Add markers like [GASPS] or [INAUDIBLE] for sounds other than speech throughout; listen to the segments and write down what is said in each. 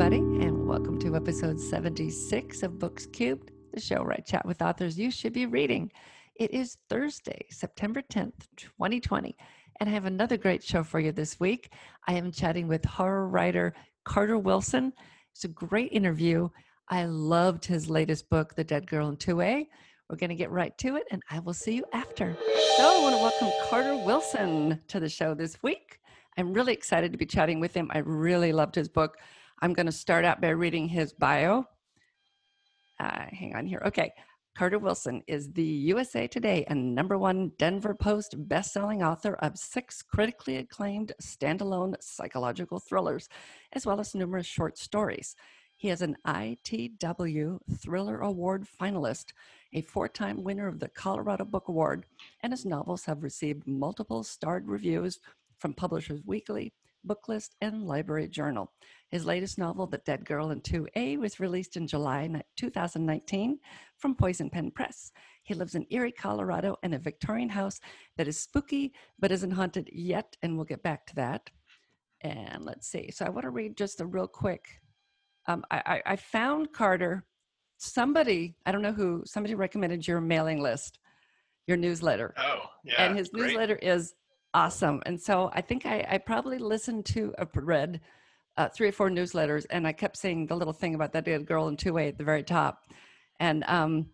everybody, and welcome to episode 76 of Books Cubed, the show where I chat with authors you should be reading. It is Thursday, September 10th, 2020, and I have another great show for you this week. I am chatting with horror writer Carter Wilson. It's a great interview. I loved his latest book, The Dead Girl in 2A. We're going to get right to it, and I will see you after. So, I want to welcome Carter Wilson to the show this week. I'm really excited to be chatting with him. I really loved his book. I'm going to start out by reading his bio. Uh, hang on here. Okay. Carter Wilson is the USA Today and number one Denver Post best-selling author of six critically acclaimed standalone psychological thrillers, as well as numerous short stories. He is an ITW Thriller Award finalist, a four-time winner of the Colorado Book Award, and his novels have received multiple starred reviews from Publishers Weekly, Booklist, and Library Journal. His latest novel, The Dead Girl in 2A, was released in July 2019 from Poison Pen Press. He lives in Erie, Colorado, in a Victorian house that is spooky but isn't haunted yet, and we'll get back to that. And let's see. So I want to read just a real quick. Um, I, I, I found Carter. Somebody, I don't know who, somebody recommended your mailing list, your newsletter. Oh, yeah. and his great. newsletter is awesome. And so I think I, I probably listened to, uh, read uh, three or four newsletters, and I kept seeing the little thing about that dead girl in two A at the very top, and um,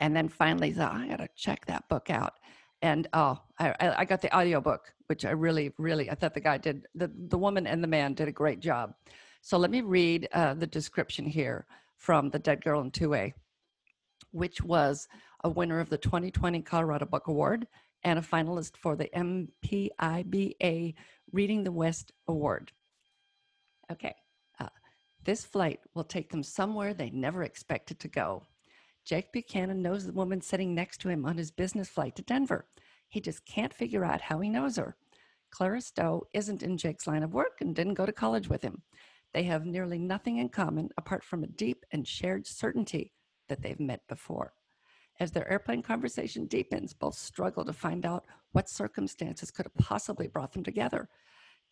and then finally thought I got to check that book out, and oh, I, I I got the audio book, which I really really I thought the guy did the the woman and the man did a great job. So let me read uh, the description here from the Dead Girl in Two A, which was a winner of the 2020 Colorado Book Award and a finalist for the MPIBA Reading the West Award. Okay. Uh, this flight will take them somewhere they never expected to go. Jake Buchanan knows the woman sitting next to him on his business flight to Denver. He just can't figure out how he knows her. Clara Stowe isn't in Jake's line of work and didn't go to college with him. They have nearly nothing in common apart from a deep and shared certainty that they've met before. As their airplane conversation deepens, both struggle to find out what circumstances could have possibly brought them together.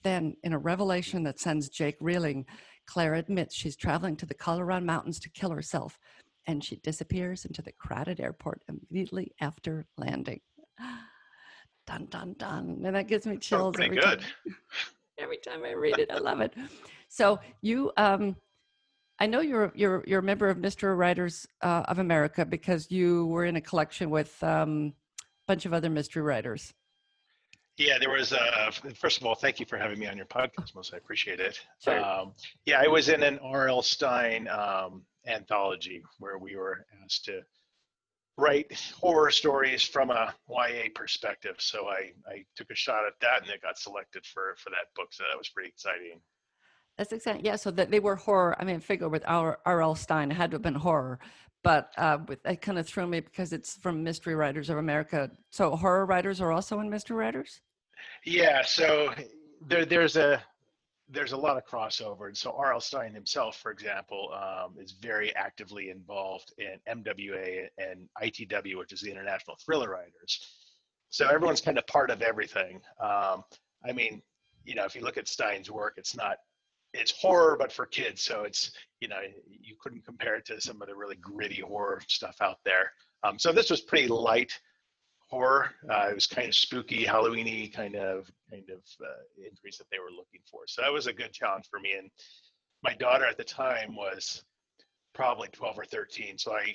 Then, in a revelation that sends Jake reeling, Claire admits she's traveling to the Colorado mountains to kill herself, and she disappears into the crowded airport immediately after landing. [GASPS] Dun dun dun, and that gives me chills pretty every good. time. [LAUGHS] Every time I read it, I love it. So you, um, I know you're you're you're a member of Mystery Writers uh, of America because you were in a collection with um, a bunch of other mystery writers. Yeah, there was. Uh, first of all, thank you for having me on your podcast, Most. I appreciate it. Sure. Um, yeah, I was in an R.L. Stine um, anthology where we were asked to write horror stories from a YA perspective. So I, I took a shot at that, and it got selected for for that book. So that was pretty exciting. That's exciting. Yeah, so that they were horror. I mean, I figure with R.L. Stine, it had to have been horror, but uh, with, it kind of threw me because it's from Mystery Writers of America. So horror writers are also in Mystery Writers. Yeah, so there, there's a there's a lot of crossover, and so R.L. Stine himself, for example, um, is very actively involved in MWA and ITW, which is the International Thriller Writers. So everyone's kind of part of everything. Um, I mean, you know, if you look at Stine's work, it's not it's horror, but for kids. So it's you know you couldn't compare it to some of the really gritty horror stuff out there. Um, so this was pretty light horror. Uh, it was kind of spooky, Halloweeny kind of kind of uh, entries that they were looking for. So that was a good challenge for me. And my daughter at the time was probably 12 or 13, so I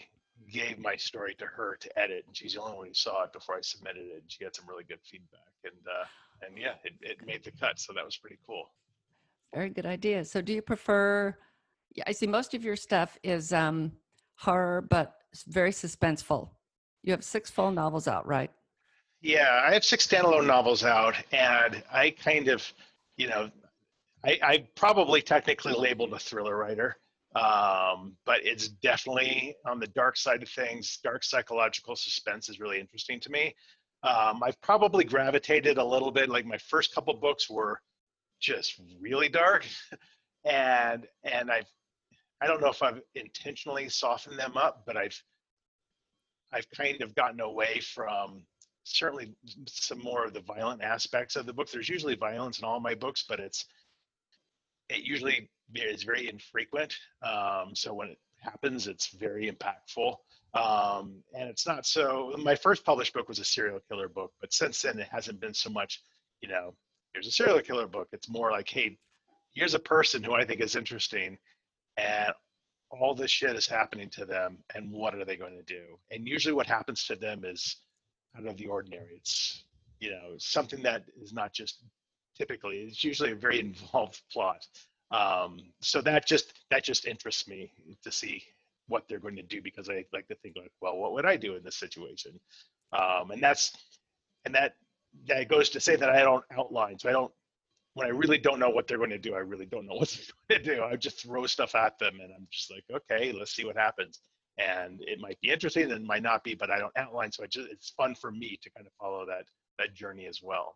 gave my story to her to edit, and she's the only one who saw it before I submitted it. And she had some really good feedback, and uh, and yeah, it, it made the cut. So that was pretty cool. Very good idea. So, do you prefer? I see most of your stuff is um, horror, but very suspenseful. You have six full novels out, right? Yeah, I have six standalone novels out, and I kind of, you know, I, I probably technically labeled a thriller writer, um, but it's definitely on the dark side of things. Dark psychological suspense is really interesting to me. Um, I've probably gravitated a little bit. Like my first couple books were just really dark, [LAUGHS] and and I've I don't know if I've intentionally softened them up, but I've I've kind of gotten away from certainly some more of the violent aspects of the book. There's usually violence in all my books, but it's it usually is very infrequent. Um, so when it happens, it's very impactful. Um, and it's not so. My first published book was a serial killer book, but since then it hasn't been so much. You know, here's a serial killer book. It's more like, hey, here's a person who I think is interesting, and all this shit is happening to them, and what are they going to do? And usually, what happens to them is out of the ordinary. It's you know something that is not just typically. It's usually a very [LAUGHS] involved plot. Um, so that just that just interests me to see what they're going to do because I like to think like, well, what would I do in this situation? Um, and that's and that that goes to say that I don't outline. So I don't when I really don't know what they're going to do, I really don't know [LAUGHS] what they're going to do. I just throw stuff at them and I'm just like, okay, let's see what happens. And it might be interesting and it might not be, but I don't outline. So just it's fun for me to kind of follow that that journey as well.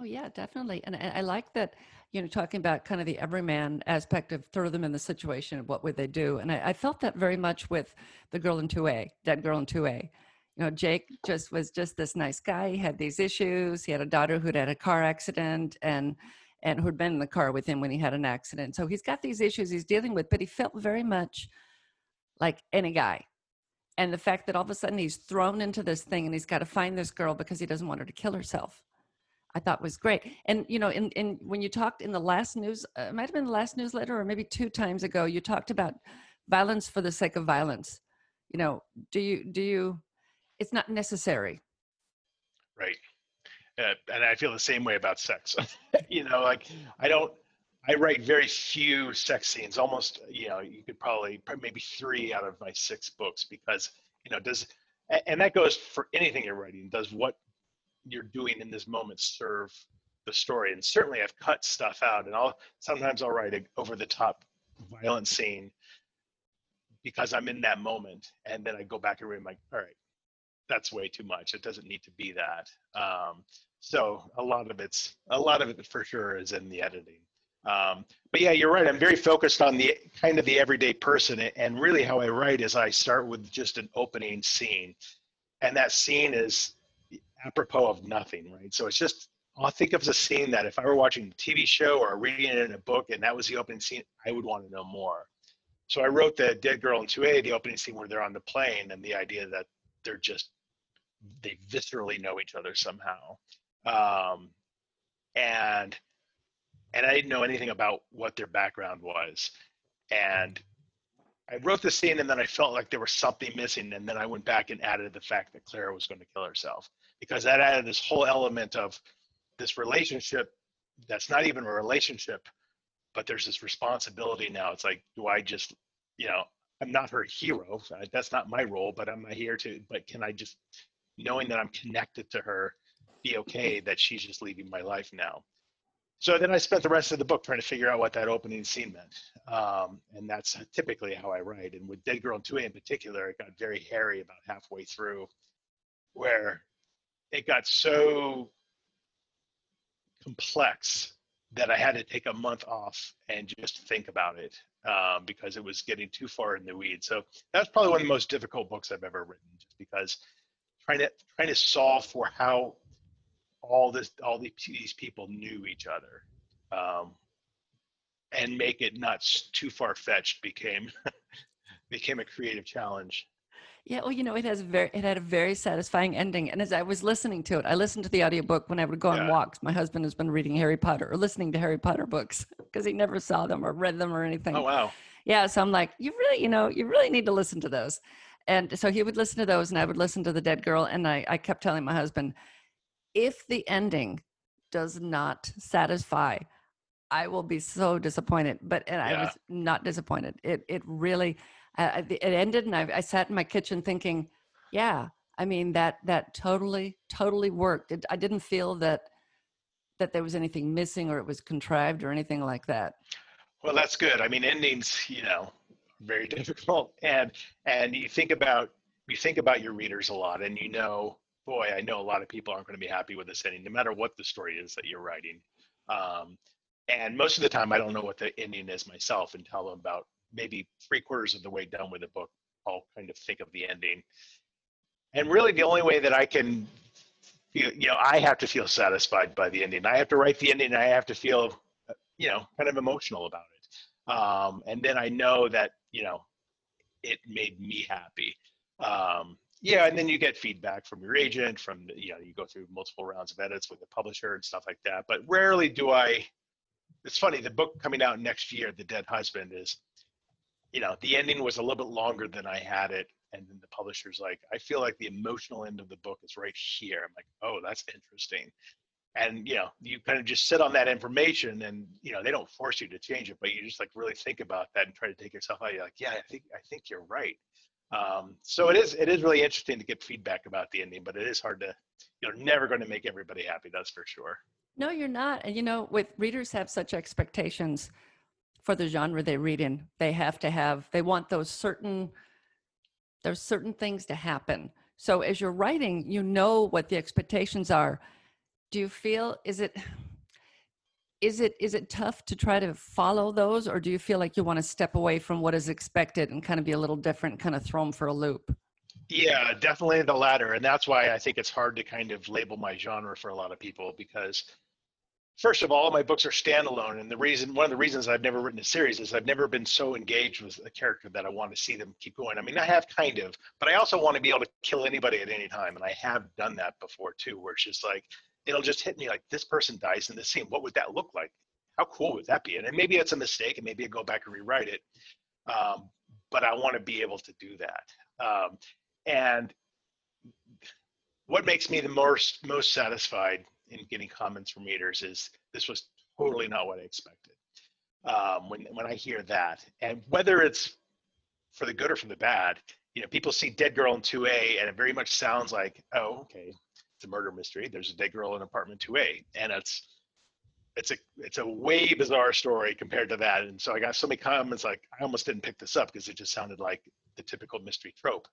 Oh yeah, definitely. And I, I like that, you know, talking about kind of the everyman aspect of throw them in the situation, what would they do? And I, I felt that very much with the girl in 2A, dead girl in 2A. You know, Jake just was just this nice guy. He had these issues. He had a daughter who'd had a car accident and and who'd been in the car with him when he had an accident. So he's got these issues he's dealing with, but he felt very much like any guy. And the fact that all of a sudden he's thrown into this thing and he's got to find this girl because he doesn't want her to kill herself I thought was great. And you know, in, in when you talked in the last news, uh, it might have been the last newsletter or maybe two times ago, you talked about violence for the sake of violence. You know, do you do you? It's not necessary. Right. Uh, and I feel the same way about sex. [LAUGHS] you know, like I don't. I write very few sex scenes. Almost, you know, you could probably maybe three out of my six books because you know does and that goes for anything you're writing. Does what you're doing in this moment serve the story and certainly i've cut stuff out and i'll sometimes i'll write an over the top violent scene because i'm in that moment and then i go back and read like all right that's way too much. It doesn't need to be that. Um, so a lot of it's a lot of it for sure is in the editing. Um, but yeah you're right. I'm very focused on the kind of the everyday person. And really how i write is i start with just an opening scene. And that scene is apropos of nothing, right? So it's just I'll think of a scene that if I were watching a TV show or reading it in a book and that was the opening scene, I would want to know more. So I wrote the Dead Girl in 2A, the opening scene where they're on the plane, and the idea that they're just they viscerally know each other somehow. Um, and and I didn't know anything about what their background was. And I wrote the scene and then I felt like there was something missing. And then I went back and added the fact that Clara was going to kill herself because that added this whole element of this relationship that's not even a relationship, but there's this responsibility now. It's like, do I just, you know, I'm not her hero. That's not my role, but I'm here to, but can I just, knowing that I'm connected to her, be okay that she's just leaving my life now? So then I spent the rest of the book trying to figure out what that opening scene meant. Um, and that's typically how I write. And with Dead Girl in 2A in particular, it got very hairy about halfway through, where it got so complex that I had to take a month off and just think about it um, because it was getting too far in the weeds. So that's probably one of the most difficult books I've ever written, just because trying to trying to solve for how all this all these people knew each other um, and make it not too far fetched became [LAUGHS] became a creative challenge. Yeah, well, you know, it has very it had a very satisfying ending. And as I was listening to it, I listened to the audiobook when I would go on yeah. walks. My husband has been reading Harry Potter or listening to Harry Potter books [LAUGHS] because he never saw them or read them or anything. Oh wow. Yeah, so I'm like, you really, you know, you really need to listen to those. And so he would listen to those and I would listen to the dead girl. And I, I kept telling my husband, if the ending does not satisfy, I will be so disappointed. But and yeah. I was not disappointed. It it really uh, it ended, and I, I sat in my kitchen thinking, yeah, I mean that that totally totally worked. It, I didn't feel that that there was anything missing or it was contrived or anything like that. Well, that's good. I mean, endings, you know, very [LAUGHS] difficult, and and you think about you think about your readers a lot, and you know boy, I know a lot of people aren't going to be happy with this ending, no matter what the story is that you're writing. Um, and most of the time, I don't know what the ending is myself until I'm about maybe three quarters of the way done with the book. I'll kind of think of the ending. And really, the only way that I can feel, you know, I have to feel satisfied by the ending. I have to write the ending. I have to feel you know, kind of emotional about it. Um, and then I know that, you know, it made me happy. Um, yeah, and then you get feedback from your agent, from you know, you go through multiple rounds of edits with the publisher and stuff like that. But rarely do I. It's funny. The book coming out next year, The Dead Husband, is, you know, the ending was a little bit longer than I had it, and then the publisher's like, I feel like the emotional end of the book is right here. I'm like, oh, that's interesting. And you know, you kind of just sit on that information, and you know, they don't force you to change it, but you just like really think about that and try to take yourself out. You're like, yeah, I think I think you're right. Um, so it is it is really interesting to get feedback about the ending, but it is hard to you're never going to make everybody happy. That's for sure. No, you're not. And you know, with readers have such expectations for the genre they read in, they have to have they want those certain there's certain things to happen. So as you're writing, you know what the expectations are. Do you feel is it is it is it tough to try to follow those or do you feel like you want to step away from what is expected and kind of be a little different kind of throw them for a loop? Yeah definitely the latter and that's why i think it's hard to kind of label my genre for a lot of people because first of all my books are standalone and the reason one of the reasons i've never written a series is i've never been so engaged with a character that i want to see them keep going. I mean i have kind of but i also want to be able to kill anybody at any time and i have done that before too where it's just like it'll just hit me like this person dies in the scene. What would that look like? How cool would that be? And maybe it's a mistake, and maybe I go back and rewrite it. Um, but I want to be able to do that. Um, and what makes me the most most satisfied in getting comments from readers is this was totally not what I expected. Um, when when I hear that, and whether it's for the good or for the bad, you know, people see Dead Girl in 2A, and it very much sounds like, oh, okay, it's a murder mystery. There's a dead girl in apartment 2A, and it's it's a it's a way bizarre story compared to that. And so I got so many comments like I almost didn't pick this up because it just sounded like the typical mystery trope.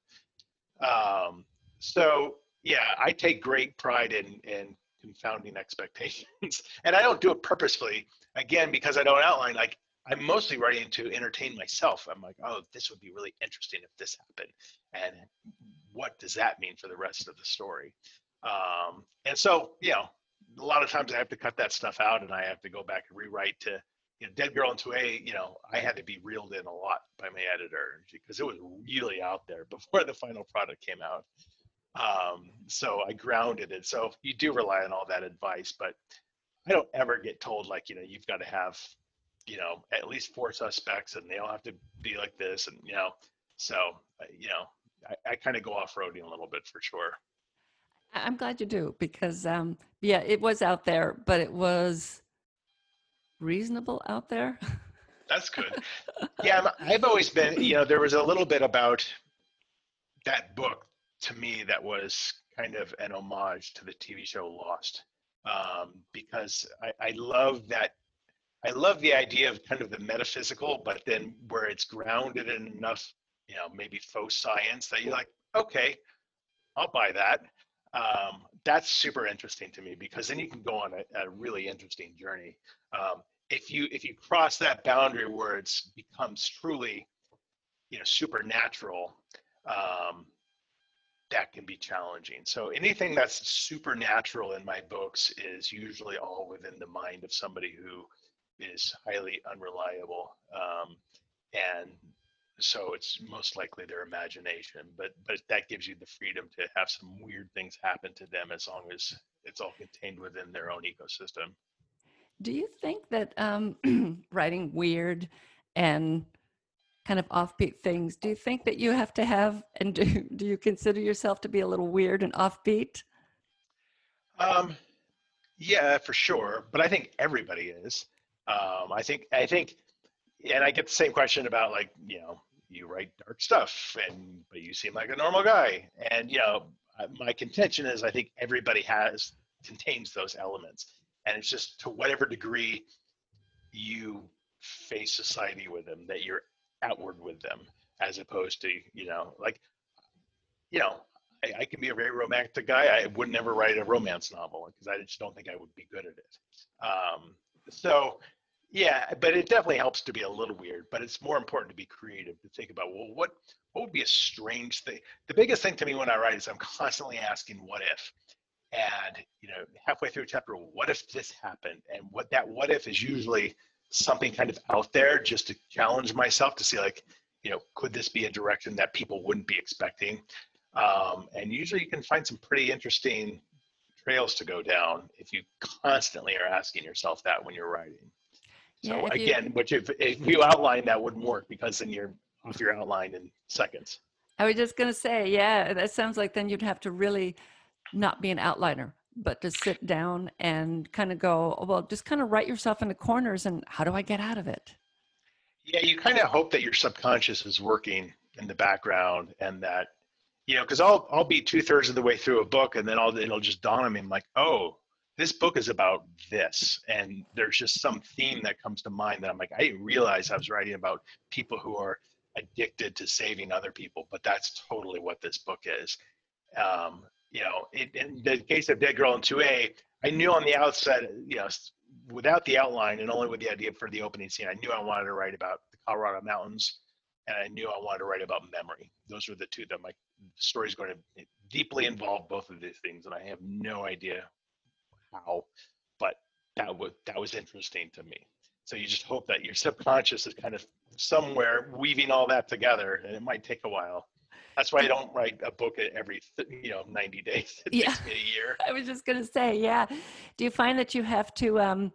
Um, so yeah, I take great pride in in confounding expectations, [LAUGHS] and I don't do it purposefully. Again, because I don't outline like I'm mostly writing to entertain myself. I'm like, oh, this would be really interesting if this happened, and what does that mean for the rest of the story? Um, and so, you know, a lot of times I have to cut that stuff out and I have to go back and rewrite to, you know, Dead Girl in 2A, you know, I had to be reeled in a lot by my editor because it was really out there [LAUGHS] before the final product came out. Um, so I grounded it. So you do rely on all that advice, but I don't ever get told like, you know, you've got to have, you know, at least four suspects and they all have to be like this. And, you know, so, uh, you know, I, I kind of go off roading a little bit for sure. I'm glad you do because, um, yeah, it was out there, but it was reasonable out there. That's good. [LAUGHS] Yeah, I've always been, you know, there was a little bit about that book to me that was kind of an homage to the TV show Lost um, because I, I love that. I love the idea of kind of the metaphysical, but then where it's grounded in enough, you know, maybe faux science that you're like, okay, I'll buy that um, that's super interesting to me because then you can go on a, a really interesting journey. Um, if you if you cross that boundary where it becomes truly, you know, supernatural, um, that can be challenging. So anything that's supernatural in my books is usually all within the mind of somebody who is highly unreliable. Um, and so it's most likely their imagination but but that gives you the freedom to have some weird things happen to them as long as it's all contained within their own ecosystem. Do you think that um, [CLEARS THROAT] writing weird and kind of offbeat things do you think that you have to have and do, do you consider yourself to be a little weird and offbeat? Um yeah for sure but i think everybody is. Um i think i think and I get the same question about like, you know, you write dark stuff and but you seem like a normal guy. And you know my contention is i think everybody has contains those elements. And it's just to whatever degree you face society with them that you're outward with them as opposed to you know like you know I, I, can be a very romantic guy. I would never write a romance novel because i just don't think i would be good at it. Um, so yeah, but it definitely helps to be a little weird. But it's more important to be creative to think about well, what what would be a strange thing? The biggest thing to me when I write is I'm [LAUGHS] constantly asking what if, and you know, halfway through a chapter, what if this happened? And what that what if is usually something kind of out there just to challenge myself to see like, you know, could this be a direction that people wouldn't be expecting? Um, and usually you can find some pretty interesting trails to go down if you constantly are asking yourself that when you're writing. So Yeah, if you- again, which if, if you outline that wouldn't work because then you're off your outline in seconds. I was just going to say, yeah, that sounds like then you'd have to really not be an outliner, but to sit down and kind of go, "Oh, well, just kind of write yourself into corners and how do I get out of it? Yeah, you kind of hope that your subconscious is working in the background and that, you know, because I'll I'll be two thirds of the way through a book and then I'll it'll just dawn on me. I'm like, oh, this book is about this, and there's just some theme that comes to mind that I'm like, I didn't realize I was writing about people who are addicted to saving other people, but that's totally what this book is. Um, you know, it, in the case of Dead Girl in 2A, I knew on the outset, you know, without the outline and only with the idea for the opening scene, I knew I wanted to write about the Colorado mountains, and I knew I wanted to write about memory. Those were the two that my story is going to deeply involve both of these things, and I have no idea how, but that was that was interesting to me. So you just hope that your subconscious is kind of somewhere weaving all that together, and it might take a while. That's why I don't write a book every th- you know 90 days. It Yeah. takes me a year. [LAUGHS] I was just going to say, yeah. Do you find that you have to, um,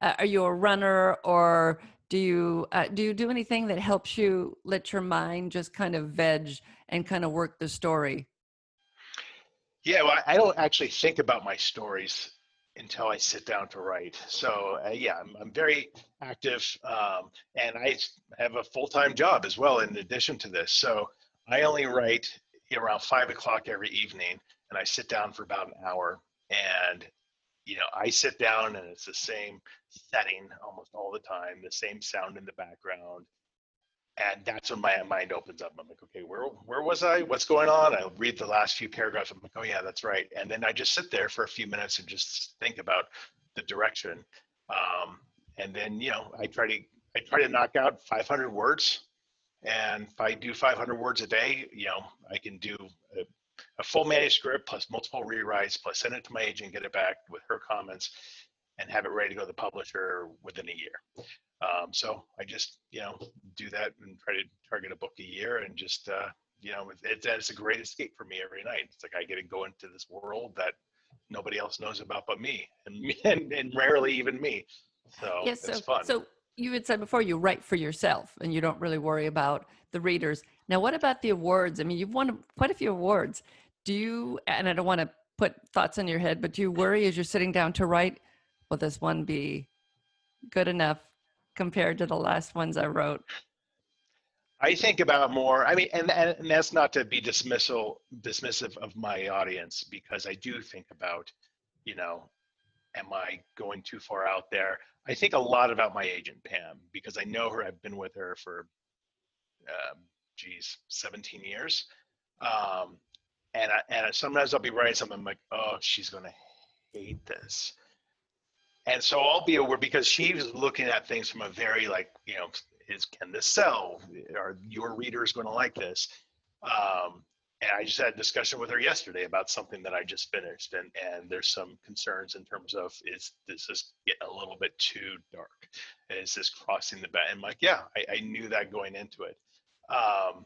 uh, are you a runner or do you, uh, do you do anything that helps you let your mind just kind of veg and kind of work the story? Yeah, well, I don't actually think about my stories until I sit down to write. So uh, yeah, I'm, I'm very active, um, and I have a full-time job as well in addition to this. So I only write around five o'clock every evening, and I sit down for about an hour. And you know, I sit down, and it's the same setting almost all the time, the same sound in the background, and that's when my mind opens up. I'm like, okay, where where was I? What's going on? I read the last few paragraphs. I'm like, oh yeah, that's right. And then I just sit there for a few minutes and just think about the direction. Um, and then you know, I try to I try to knock out 500 words. And if I do 500 words a day, you know, I can do a, a full manuscript plus multiple rewrites plus send it to my agent, get it back with her comments, and have it ready to go to the publisher within a year. Um, so I just, you know, do that and try to target a book a year and just, uh, you know, it, it, it's a great escape for me every night. It's like I get to go into this world that nobody else knows about but me and, [LAUGHS] and, and rarely even me. So Yes. so, fun. so you had said before you write for yourself and you don't really worry about the readers. Now, what about the awards? I mean, you've won quite a few awards. Do you, and I don't want to put thoughts in your head, but do you worry as you're sitting down to write, will this one be good enough compared to the last ones I wrote? I think about more. I mean, and, and that's not to be dismissal dismissive of my audience because I do think about, you know, am I going too far out there? I think a lot about my agent Pam because I know her. I've been with her for, um, geez, 17 years, um, and I, and sometimes I'll be writing something I'm like, oh, she's gonna hate this, and so I'll be aware because she's looking at things from a very like, you know, is can this sell? Are your readers going to like this? Um, and I just had a discussion with her yesterday about something that I just finished, and and there's some concerns in terms of is this get a little bit too dark? Is this crossing the bat? And I'm like, yeah, I, I knew that going into it. Um,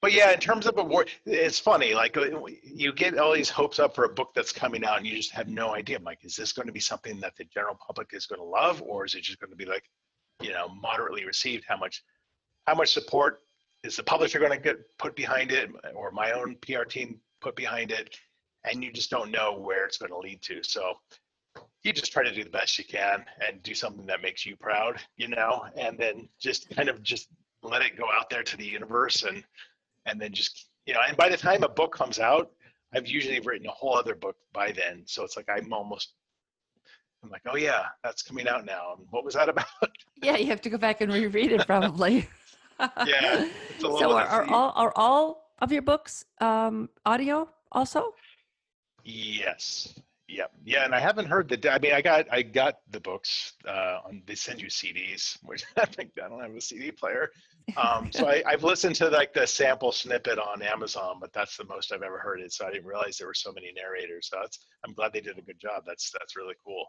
but yeah, in terms of award, it's funny. Like uh, you get all these hopes up for a book that's coming out, and you just have no idea. I'm like, is this going to be something that the general public is going to love, or is it just going to be like, you know, moderately received? How much, how much support is the publisher going to get put behind it, or my own PR team put behind it? And you just don't know where it's going to lead to. So you just try to do the best you can and do something that makes you proud, you know, and then just kind of just let it go out there to the universe and and then just you know and by the time a book comes out i've usually written a whole other book by then. So it's like i'm almost i'm like oh yeah that's coming out now. And what was that [LAUGHS] about? Yeah, you have to go back and reread it probably. [LAUGHS] Yeah, it's a so are, are all are all of your books um, audio also? yes. Yep. Yeah and i haven't heard the i mean i got i got the books uh on they send you cds which [LAUGHS] i think i don't have a cd player um so I, i've listened to like the sample snippet on amazon but that's the most i've ever heard it so i didn't realize there were so many narrators so that's i'm glad they did a good job that's that's really cool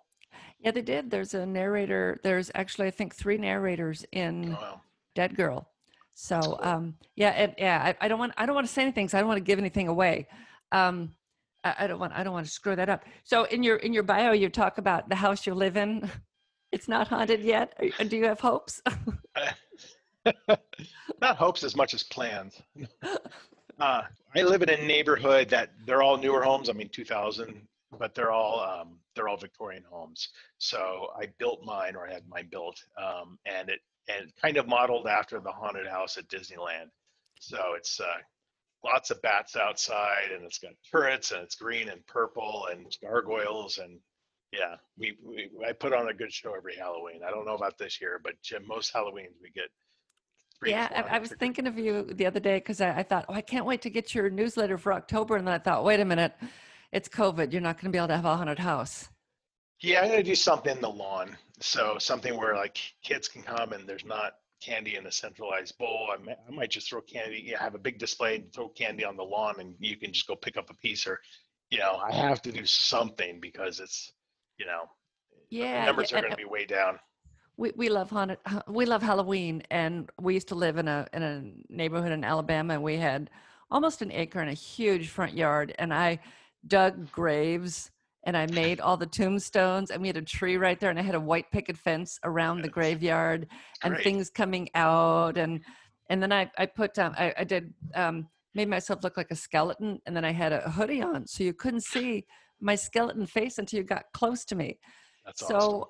Yeah, they did. There's a narrator. There's actually, I think, three narrators in Oh, wow. Dead Girl. So, cool. um, yeah, yeah. I, I don't want. I don't want to say anything. So I don't want to give anything away. Um, I, I don't want. I don't want to screw that up. So in your in your bio, you talk about the house you live in. [LAUGHS] It's not haunted yet. Do you have hopes? [LAUGHS] Not hopes as much as plans. [LAUGHS] Uh, I live in a neighborhood that they're all newer homes. I mean, 2000, but they're all um, they're all Victorian homes. So I built mine, or I had mine built, um, and it and kind of modeled after the haunted house at Disneyland. So it's uh, lots of bats outside, and it's got turrets, and it's green and purple, and gargoyles, and yeah, we, we I put on a good show every Halloween. I don't know about this year, but Jim, most Halloweens we get. To yeah, I, I was thinking of you the other day because I, I thought, oh, I can't wait to get your newsletter for October, and then I thought, wait a minute, it's COVID. You're not going to be able to have a haunted house. Yeah, I'm gonna do something in the lawn. So something where like kids can come and there's not candy in a centralized bowl. I might, I might just throw candy, yeah, have a big display and throw candy on the lawn and you can just go pick up a piece or, you know, I have to do something because it's, you know, the Yeah, numbers yeah, are gonna be way down. We we love haunted. We love Halloween, and we used to live in a in a neighborhood in Alabama, and we had almost an acre and a huge front yard. And I dug graves, and I made all the tombstones, and we had a tree right there, and I had a white picket fence around the graveyard, and Great. things coming out, and and then I I put um, I I did um, made myself look like a skeleton, and then I had a hoodie on, so you couldn't see my skeleton face until you got close to me That's so awesome.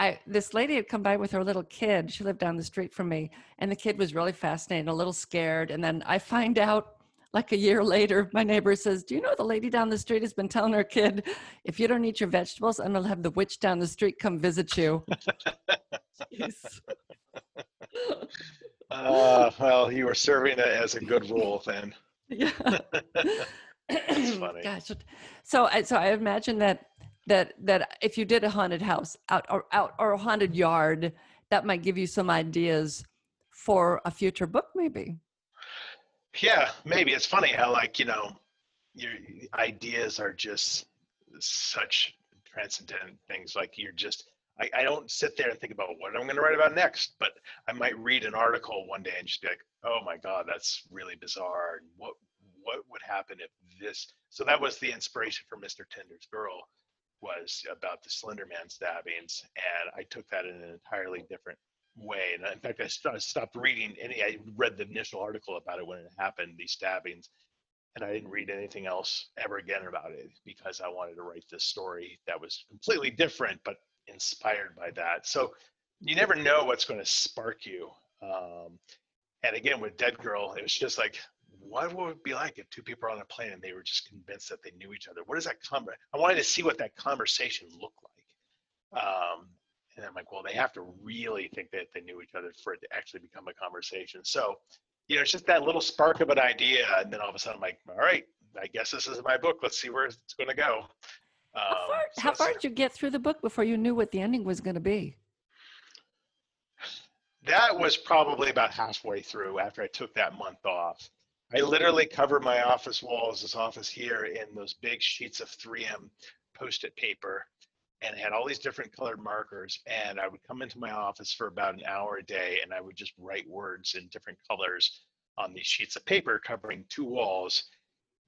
I this lady had come by with her little kid. She lived down the street from me, and the kid was really fascinated, a little scared. And then I find out like a year [LAUGHS] later, my neighbor says, "Do you know the lady down the street has been telling her kid, if you don't eat your vegetables, I'm gonna have the witch down the street come visit you." [LAUGHS] [LAUGHS] Uh, well, you were serving it as a good rule then. yeah. That's funny. Gosh. So I so I imagine that that that if you did a haunted house out or out or a haunted yard, that might give you some ideas for a future book, maybe. Yeah, maybe it's funny how like you know your ideas are just such transcendent things. Like you're just I, I don't sit there and think about what I'm going to write about next, but I might read an article one day and just be like, oh my god, that's really bizarre. And what what would happen if this? So that was the inspiration for Mr. Tender's Girl was about the Slender Man stabbings, and I took that in an entirely different way. And in fact, I st- stopped reading any. I read the initial article about it when it happened, these stabbings, and I didn't read anything else ever again about it because I wanted to write this story that was completely different, but inspired by that. So you never know what's going to spark you. Um, and again, with Dead Girl, it was just like, what would it be like if two people are on a plane and they were just convinced that they knew each other? What is that? Con- I wanted to see what that conversation looked like. Um, and I'm like, well, they have to really think that they knew each other for it to actually become a conversation. So, you know, it's just that little spark of an idea. And then all of a sudden I'm like, all right, I guess this is my book. Let's see where it's going to go. Um, How far, so how far did you get through the book before you knew what the ending was going to be? That was probably about halfway through after I took that month off. I literally covered my office walls, this office here, in those big sheets of 3M post it paper and had all these different colored markers. And I would come into my office for about an hour a day and I would just write words in different colors on these sheets of paper covering two walls.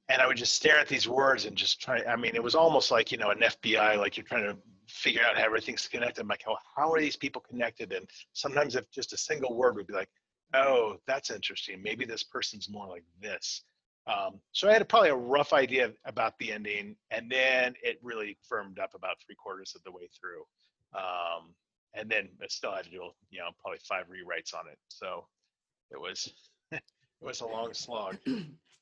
And I would just stare at these words and just try. I mean, it was almost like, you know, an FBI, like you're trying to figure out how everything's connected. I'm like, how are these people connected? And sometimes if just a single word would be like, oh, that's interesting. Maybe this person's more like this. Um, so I had a, probably a rough idea about the ending, and then it really firmed up about three quarters of the way through. Um, and then I still had to do, you know, probably five rewrites on it. So it was, [LAUGHS] it was a long slog. [CLEARS THROAT]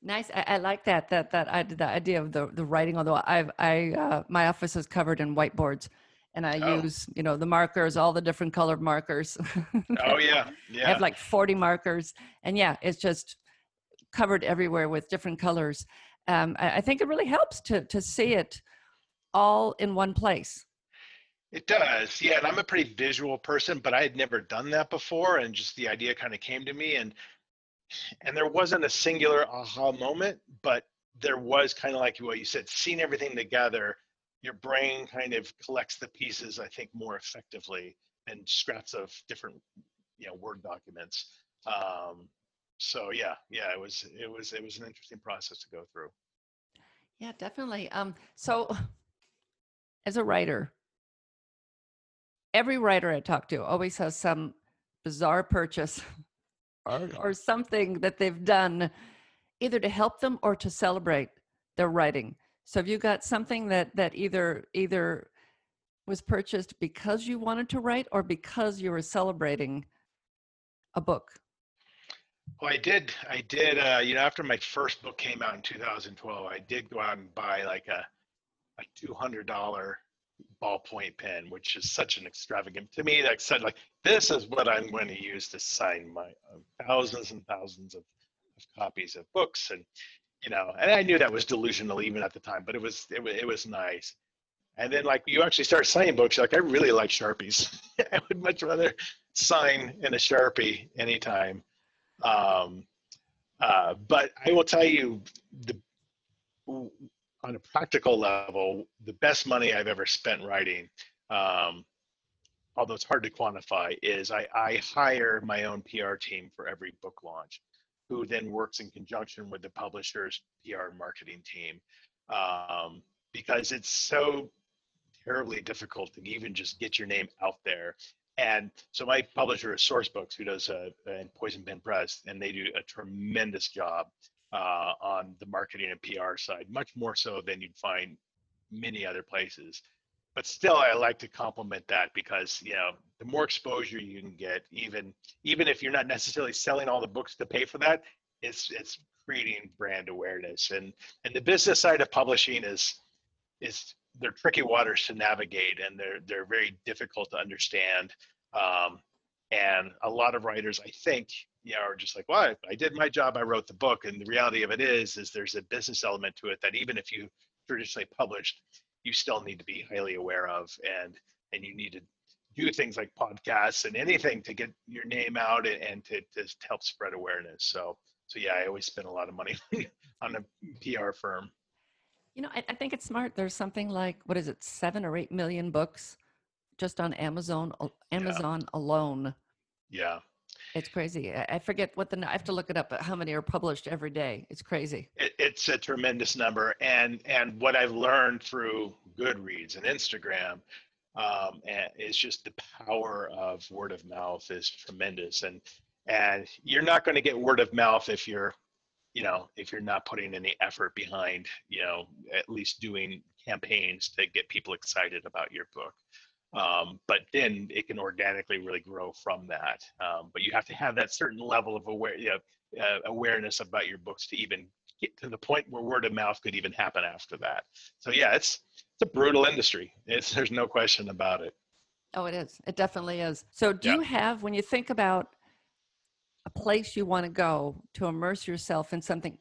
Nice. I, I like that. That that I the idea of the the writing. Although I've I uh, my office is covered in whiteboards, and I Oh. use you know the markers, all the different colored markers. Oh yeah, [LAUGHS] yeah. I have like 40 markers, and yeah, it's just covered everywhere with different colors. Um, I, I think it really helps to to see it all in one place. It does, yeah. And I'm a pretty visual person, but I had never done that before, and just the idea kind of came to me, and and there wasn't a singular aha moment, but there was kind of like what you said, seeing everything together your brain kind of collects the pieces, I think, more effectively and scraps of different, you know, Word documents. Um, so yeah, yeah, it was it was it was an interesting process to go through. Yeah, definitely. Um, so [LAUGHS] as a writer, every writer I talk to always has some bizarre purchase [LAUGHS] or, or something that they've done either to help them or to celebrate their writing. So have you got something that that either either was purchased because you wanted to write or because you were celebrating a book? Well, I did. I did. Uh, you know, after my first book came out in 2012, I did go out and buy like a a two hundred dollar ballpoint pen, which is such an extravagant to me. Like said, like this is what I'm going to use to sign my uh, thousands and thousands of, of copies of books, and you know, and I knew that was delusional even at the time, but it was it, was, it was nice. And then like you actually start signing books, like I really like sharpies. [LAUGHS] I would much rather sign in a sharpie anytime. Um, uh, but I will tell you the on a practical level, the best money I've ever spent writing, um, although it's hard to quantify, is I, I hire my own PR team for every book launch, who then works in conjunction with the publisher's PR and marketing team. Um, because it's so terribly difficult to even just get your name out there. And so my publisher is Sourcebooks, who does uh, and Poison Pen Press, and they do a tremendous job uh, on the marketing and PR side, much more so than you'd find many other places. But still, I like to compliment that because you know the more exposure you can get, even even if you're not necessarily selling all the books to pay for that, it's it's creating brand awareness. And and the business side of publishing is is they're tricky waters to navigate, and they're they're very difficult to understand. Um, and a lot of writers, I think, you know, are just like, well, I, I did my job, I wrote the book. And the reality of it is, is there's a business element to it that even if you traditionally published, you still need to be highly aware of and and you need to do things like podcasts and anything to get your name out and, and to, to help spread awareness. So so yeah, I always spend a lot of money [LAUGHS] on a PR firm. You know, I, I think it's smart. There's something like what is it, seven or eight million books just on Amazon Amazon yeah. alone. Yeah. It's crazy. I forget what the I have to look it up. But how many are published every day? It's crazy. It, it's a tremendous number, and and what I've learned through Goodreads and Instagram um, and it's just the power of word of mouth is tremendous, and and you're not going to get word of mouth if you're you know if you're not putting any effort behind you know at least doing campaigns to get people excited about your book um, but then it can organically really grow from that. Um, but you have to have that certain level of aware, you know, uh, awareness about your books to even get to the point where word of mouth could even happen after that. So yeah, it's it's a brutal industry. It's there's no question about it. Oh, it is. It definitely is. So do yeah. you have when you think about a place you want to go to immerse yourself in something?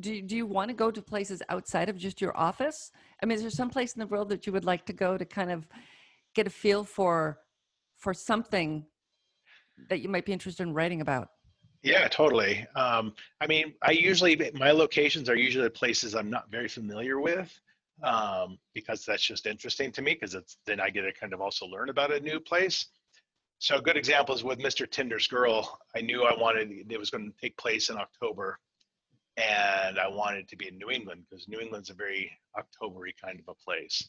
Do, do you want to go to places outside of just your office? I mean, is there some place in the world that you would like to go to kind of get a feel for for something that you might be interested in writing about yeah totally um, i mean i usually my locations are usually places i'm not very familiar with um, because that's just interesting to me because it's then i get to kind of also learn about a new place. So a good example is with mr tender's girl. I knew i wanted it was going to take place in october and i wanted to be in new england because new england's a very octobery kind of a place.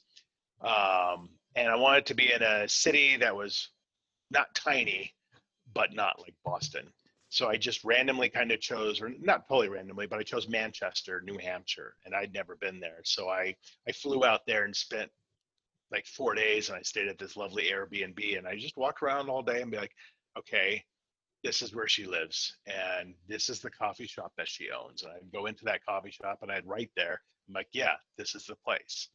Um, and I wanted to be in a city that was not tiny, but not like Boston. So I just randomly kind of chose, or not totally randomly, but I chose Manchester, New Hampshire, and I'd never been there. So I I flew out there and spent like four days, and I stayed at this lovely Airbnb, and I just walked around all day and be like, okay, this is where she lives, and this is the coffee shop that she owns. And I'd go into that coffee shop, and I'd write there. I'm like, yeah, this is the place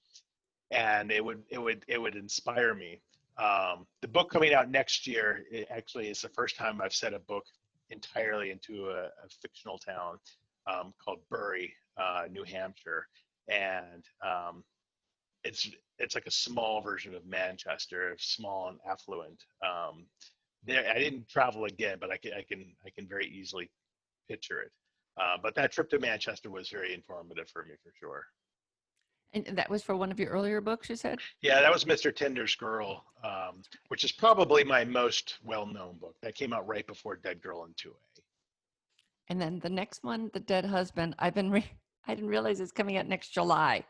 and it would it would it would inspire me. Um, the book coming out next year actually is the first time I've said a book entirely into a, a fictional town um, called Bury, uh, New Hampshire, and um, it's it's like a small version of Manchester, small and affluent. Um, there, I didn't travel again, but I can I can I can very easily picture it. Uh, but that trip to Manchester was very informative for me for sure. And that was for one of your earlier books, you said? Yeah, that was Mr. Tender's Girl, um, which is probably my most well-known book. That came out right before Dead Girl in 2A. And then the next one, The Dead Husband, I've been re- [LAUGHS] I didn't realize it's coming out next July.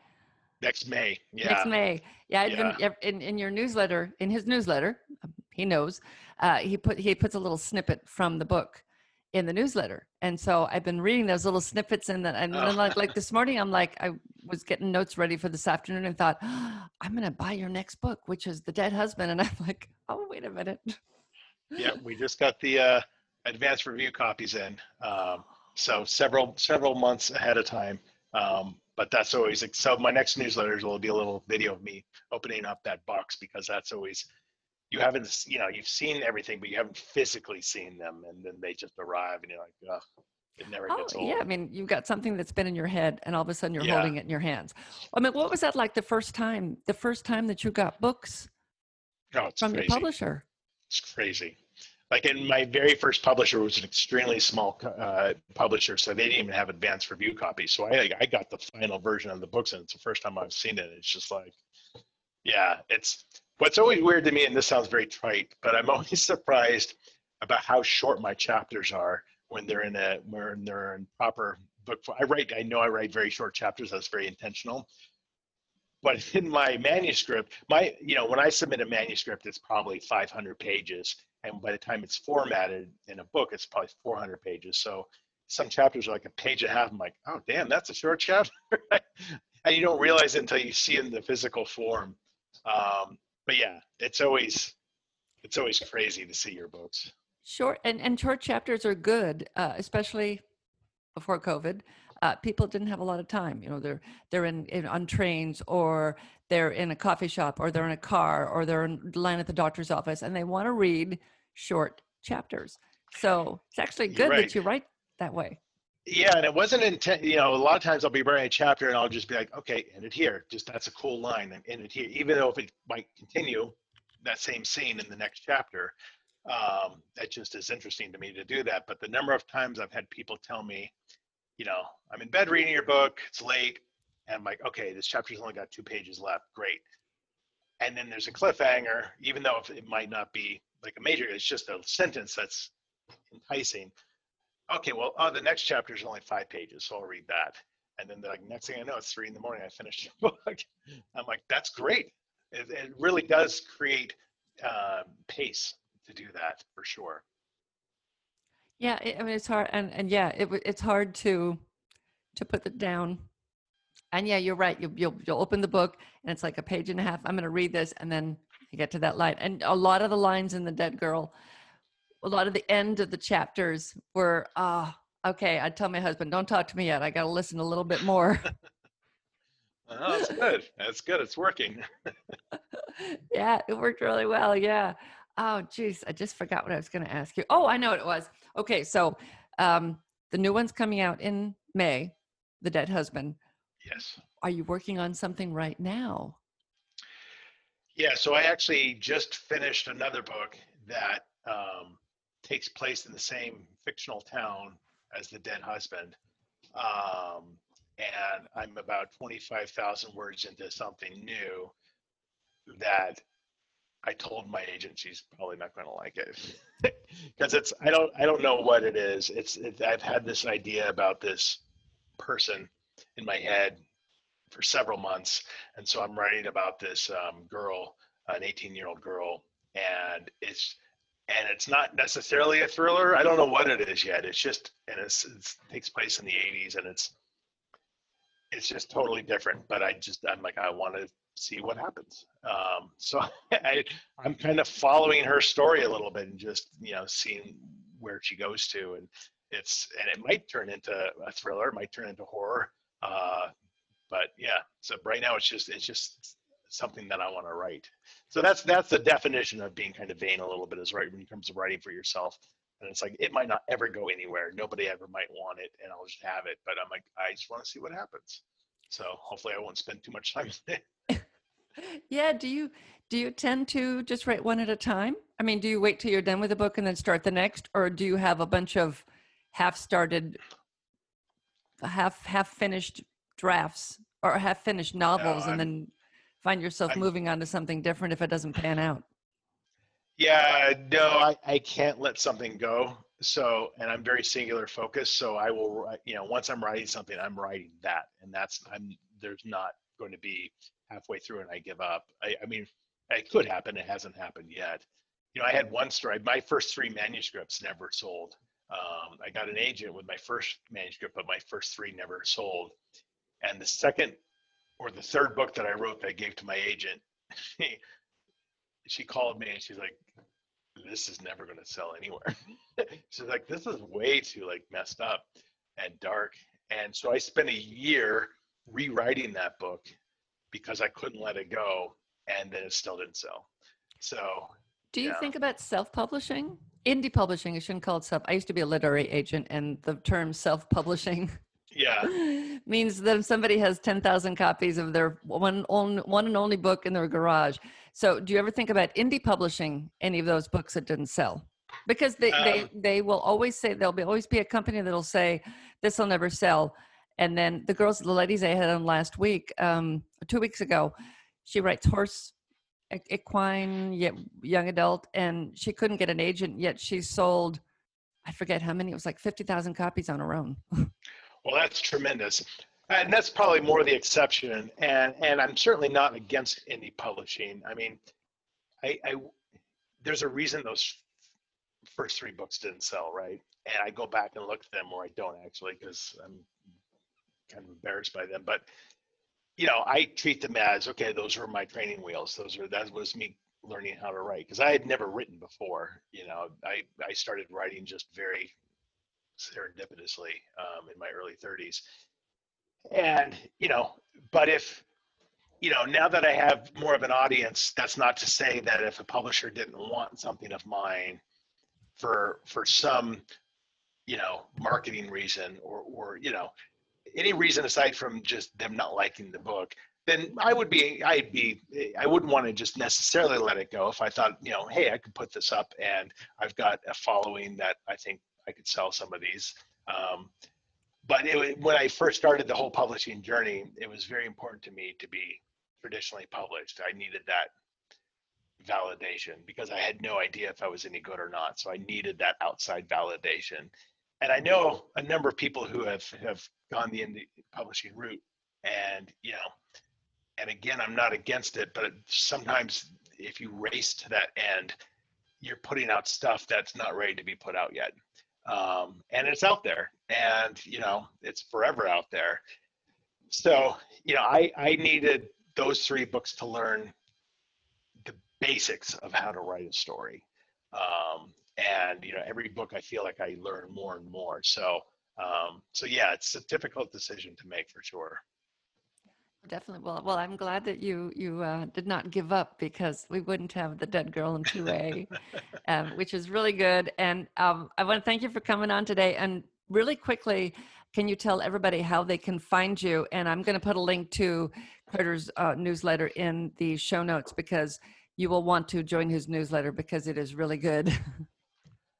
Next May. Yeah. Next May. Yeah, I've Yeah. been in, in your newsletter, in his newsletter, um, he knows, uh, he put he puts a little snippet from the book in the newsletter. And so I've been reading those little snippets and then and Oh. then like like this [LAUGHS] morning I'm like I was getting notes ready for this afternoon and thought, I'm gonna buy your next book, which is The Dead Husband. And I'm like, oh wait a minute. yeah, we just got the uh, advanced review copies in. Um, so several several months ahead of time. Um, but that's always so. My next newsletters will be a little video of me opening up that box because that's always you haven't you know you've seen everything, but you haven't physically seen them, and then they just arrive, and you're like, oh, it never Oh, gets old. yeah. I mean, you've got something that's been in your head, and all of a sudden you're Yeah. holding it in your hands. I mean, what was that like the first time? The first time that you got books No, it's from crazy. your publisher? It's crazy. Like in my very first publisher was an extremely small uh, publisher, so they didn't even have advanced review copies. So I I got the final version of the books, and it's the first time I've seen it. It's just like, yeah, it's what's always weird to me, and this sounds very trite, but I'm [LAUGHS] always surprised about how short my chapters are when they're in a when they're in proper book. I write, I know I write very short chapters. That's very intentional. But [LAUGHS] in my manuscript, my you know when I submit a manuscript, it's probably 500 pages, and by the time it's formatted in a book, it's probably 400 pages. So some chapters are like a page and a half. I'm like, oh damn, that's a short [LAUGHS] chapter, and you don't realize until you see it in the physical form. Um, but yeah, it's always it's always crazy to see your books. Short and, and short chapters are good, uh, especially before COVID. Uh, people didn't have a lot of time. You know, they're they're in, in on trains or they're in a coffee shop or they're in a car or they're in line at the doctor's office and they want to read short chapters. So it's actually good right. that you write that way. Yeah, and it wasn't intent. You know, a lot of times I'll be writing a chapter and I'll just be like, okay, end it here. Just that's a cool line, and end it here. Even though if it might continue that same scene in the next chapter, um, that just is interesting to me to do that. But the number of times I've had people tell me, you know, I'm in bed reading your book. It's late, and I'm like, okay, this chapter's only got two pages left. Great. And then there's a cliffhanger, even though it might not be like a major, it's just a sentence that's enticing okay, well, oh, the next chapter is only five pages, so I'll read that. And then, like, next thing I know, it's three in the morning. I finished the [LAUGHS] book. I'm like, that's great. It, it really does create uh, pace to do that for sure. Yeah, I mean it's hard, and and yeah, it it's hard to to put it down. And yeah, you're right. You, you'll you'll open the book, and it's like a page and a half. I'm going to read this, and then you get to that line. And a lot of the lines in the Dead Girl, a lot of the end of the chapters were, ah, okay. I tell my husband, don't talk to me yet. I got to listen a little bit more. [LAUGHS] Oh, that's good. That's good. It's working. [LAUGHS] yeah, it worked really well. Yeah. Oh, geez, I just forgot what I was going to ask you. Oh, I know what it was. Okay, so um, the new one's coming out in May, The Dead Husband. Yes. Are you working on something right now? Yeah. So I actually just finished another book that um, takes place in the same fictional town as The Dead Husband. Um, and I'm about 25,000 words into something new that I told my agent she's probably not going to like it [LAUGHS] because it's I don't I don't know what it is. It's it, I've had this idea about this person in my head for several months, and so I'm writing about this um, girl, an 18 year old girl, and it's and it's not necessarily a thriller. I don't know what it is yet. It's just and it's, it's it takes place in the 80s, and it's it's just totally different. But I just I'm like I want to see what happens. Um, so [LAUGHS] I I'm kind of following her story a little bit and just you know seeing where she goes to, and it's and it might turn into a thriller, it might turn into horror. Uh, but yeah, so right now it's just it's just something that I want to write. So that's that's the definition of being kind of vain a little bit is right when it comes to writing for yourself. And it's like it might not ever go anywhere. Nobody ever might want it, and I'll just have it. But I'm like, I just want to see what happens. So hopefully, I won't spend too much time. [LAUGHS] with it. Yeah. Do you do you tend to just write one at a time? I mean, do you wait till you're done with a book and then start the next, or do you have a bunch of half started, half half finished drafts or half finished novels I'm- and then find yourself I'm- moving on to something different if it doesn't pan out. Yeah, no, I, I can't let something go. So, and I'm very singular focused. So I will, you know, once I'm writing something, I'm writing that, and that's I'm there's not going to be halfway through and I give up. I, I mean, it could happen. It hasn't happened yet. You know, I had one story. My first three manuscripts never sold. Um, I got an agent with my first manuscript, but my first three never sold. And the second or the third book that I wrote that I gave to my agent, [LAUGHS] she called me and she's like, this is never going to sell anywhere. [LAUGHS] she's like, this is way too like messed up and dark. And so I spent a year rewriting that book because I couldn't let it go, and then it still didn't sell. So Do you Yeah. think about self publishing? Indie publishing, I shouldn't call it self. I used to be a literary agent, and the term self publishing [LAUGHS] yeah, [LAUGHS] means that somebody has 10,000 copies of their one, on, one and only book in their garage. So, do you ever think about indie publishing any of those books that didn't sell? Because they, they, Um, they will always say, there'll be always be a company that'll say, this will never sell. And then the girls, the ladies I had on last week, um, two weeks ago, she writes horse equine yet young adult and she couldn't get an agent yet she sold i forget how many it was like 50000 copies on her own [LAUGHS] well, that's tremendous, uh, and that's probably more the exception. And and I'm certainly not against indie publishing. I mean, I, I there's a reason those first three books didn't sell, right? And I go back and look at them, or I don't actually, because I'm kind of embarrassed by them. But you know, I treat them as okay. Those were my training wheels. Those are that was me learning how to write because I had never written before. You know, I I started writing just very serendipitously um, in my early 30s, and you know, but if you know now that I have more of an audience, that's not to say that if a publisher didn't want something of mine for for some you know marketing reason or or you know any reason aside from just them not liking the book then i would be i'd be i wouldn't want to just necessarily let it go if i thought you know hey i could put this up and i've got a following that i think i could sell some of these um, but it, when i first started the whole publishing journey it was very important to me to be traditionally published i needed that validation because I had no idea if I was any good or not. So I needed that outside validation. And I know a number of people who have have gone the indie publishing route, and you know, and again, I'm not against it, but sometimes if you race to that end, you're putting out stuff that's not ready to be put out yet, um, and it's out there, and you know, it's forever out there. So you know, I I needed those three books to learn the basics of how to write a story. Um, and you know, every book I feel like I learn more and more. So, um, so yeah, it's a difficult decision to make for sure. Definitely. Well well i'm glad that you you uh, did not give up because we wouldn't have the dead girl in 2a um, which is really good. And um, i want to thank you for coming on today. And really quickly can you tell everybody how they can find you? And i'm going to put a link to carter's uh, newsletter in the show notes because you will want to join his newsletter because it is really good. [LAUGHS]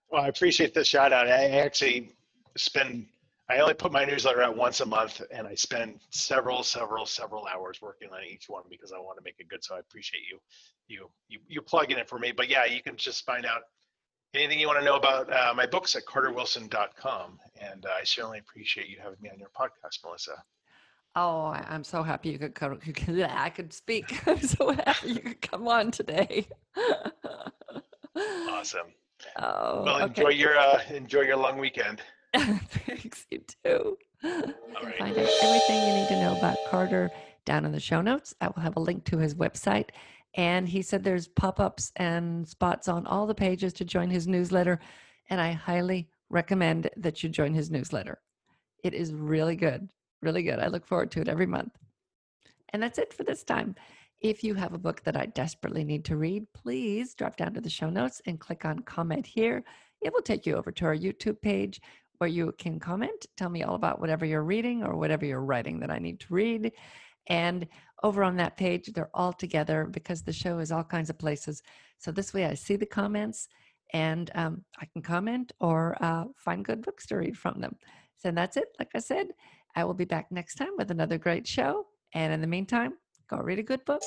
Well, I appreciate the shout out. I actually spend, I only put my newsletter out once a month and I spend several, several, several hours working on each one because I want to make it good. So I appreciate you, you, you, you plugging it for me. But yeah, you can just find out anything you want to know about uh, my books at carterwilson.com. And uh, I certainly appreciate you having me on your podcast, Melissa. Oh, I'm so happy you could come. You could, yeah, I could speak. [LAUGHS] I'm so happy you could come on today. [LAUGHS] Awesome. Oh, Well, okay. enjoy your, uh, enjoy your long weekend. [LAUGHS] Thanks, you too. You can right. find out everything you need to know about Carter down in the show notes. I will have a link to his website. And he said there's pop ups and spots on all the pages to join his newsletter. And I highly recommend that you join his newsletter. It is really good, really good. I look forward to it every month. And that's it for this time. If you have a book that I desperately need to read, please drop down to the show notes and click on comment here. It will take you over to our YouTube page where you can comment, tell me all about whatever you're reading or whatever you're writing that I need to read. And over on that page, they're all together because the show is all kinds of places. So this way I see the comments and um, I can comment or uh, find good books to read from them. So that's it. Like I said, I will be back next time with another great show. And in the meantime, go read a good book.